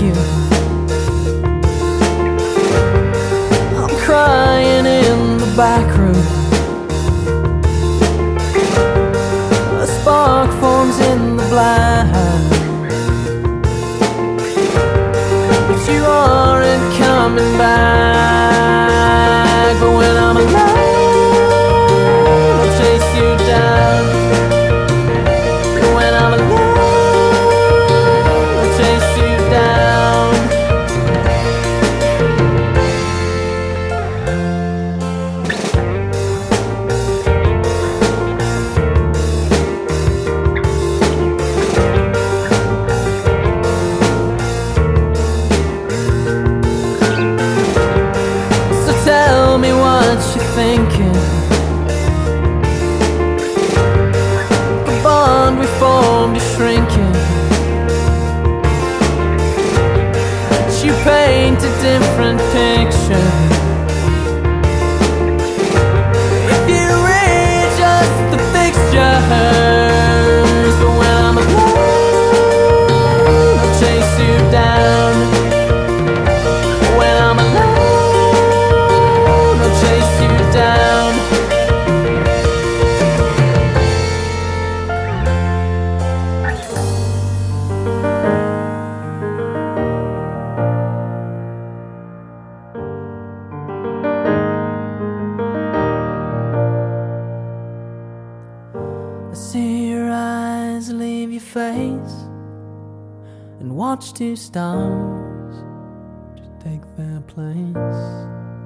you. I'm crying in the back room. A spark forms in the blind. But you aren't coming back. different see your eyes leave your face and watch two stars just take their place.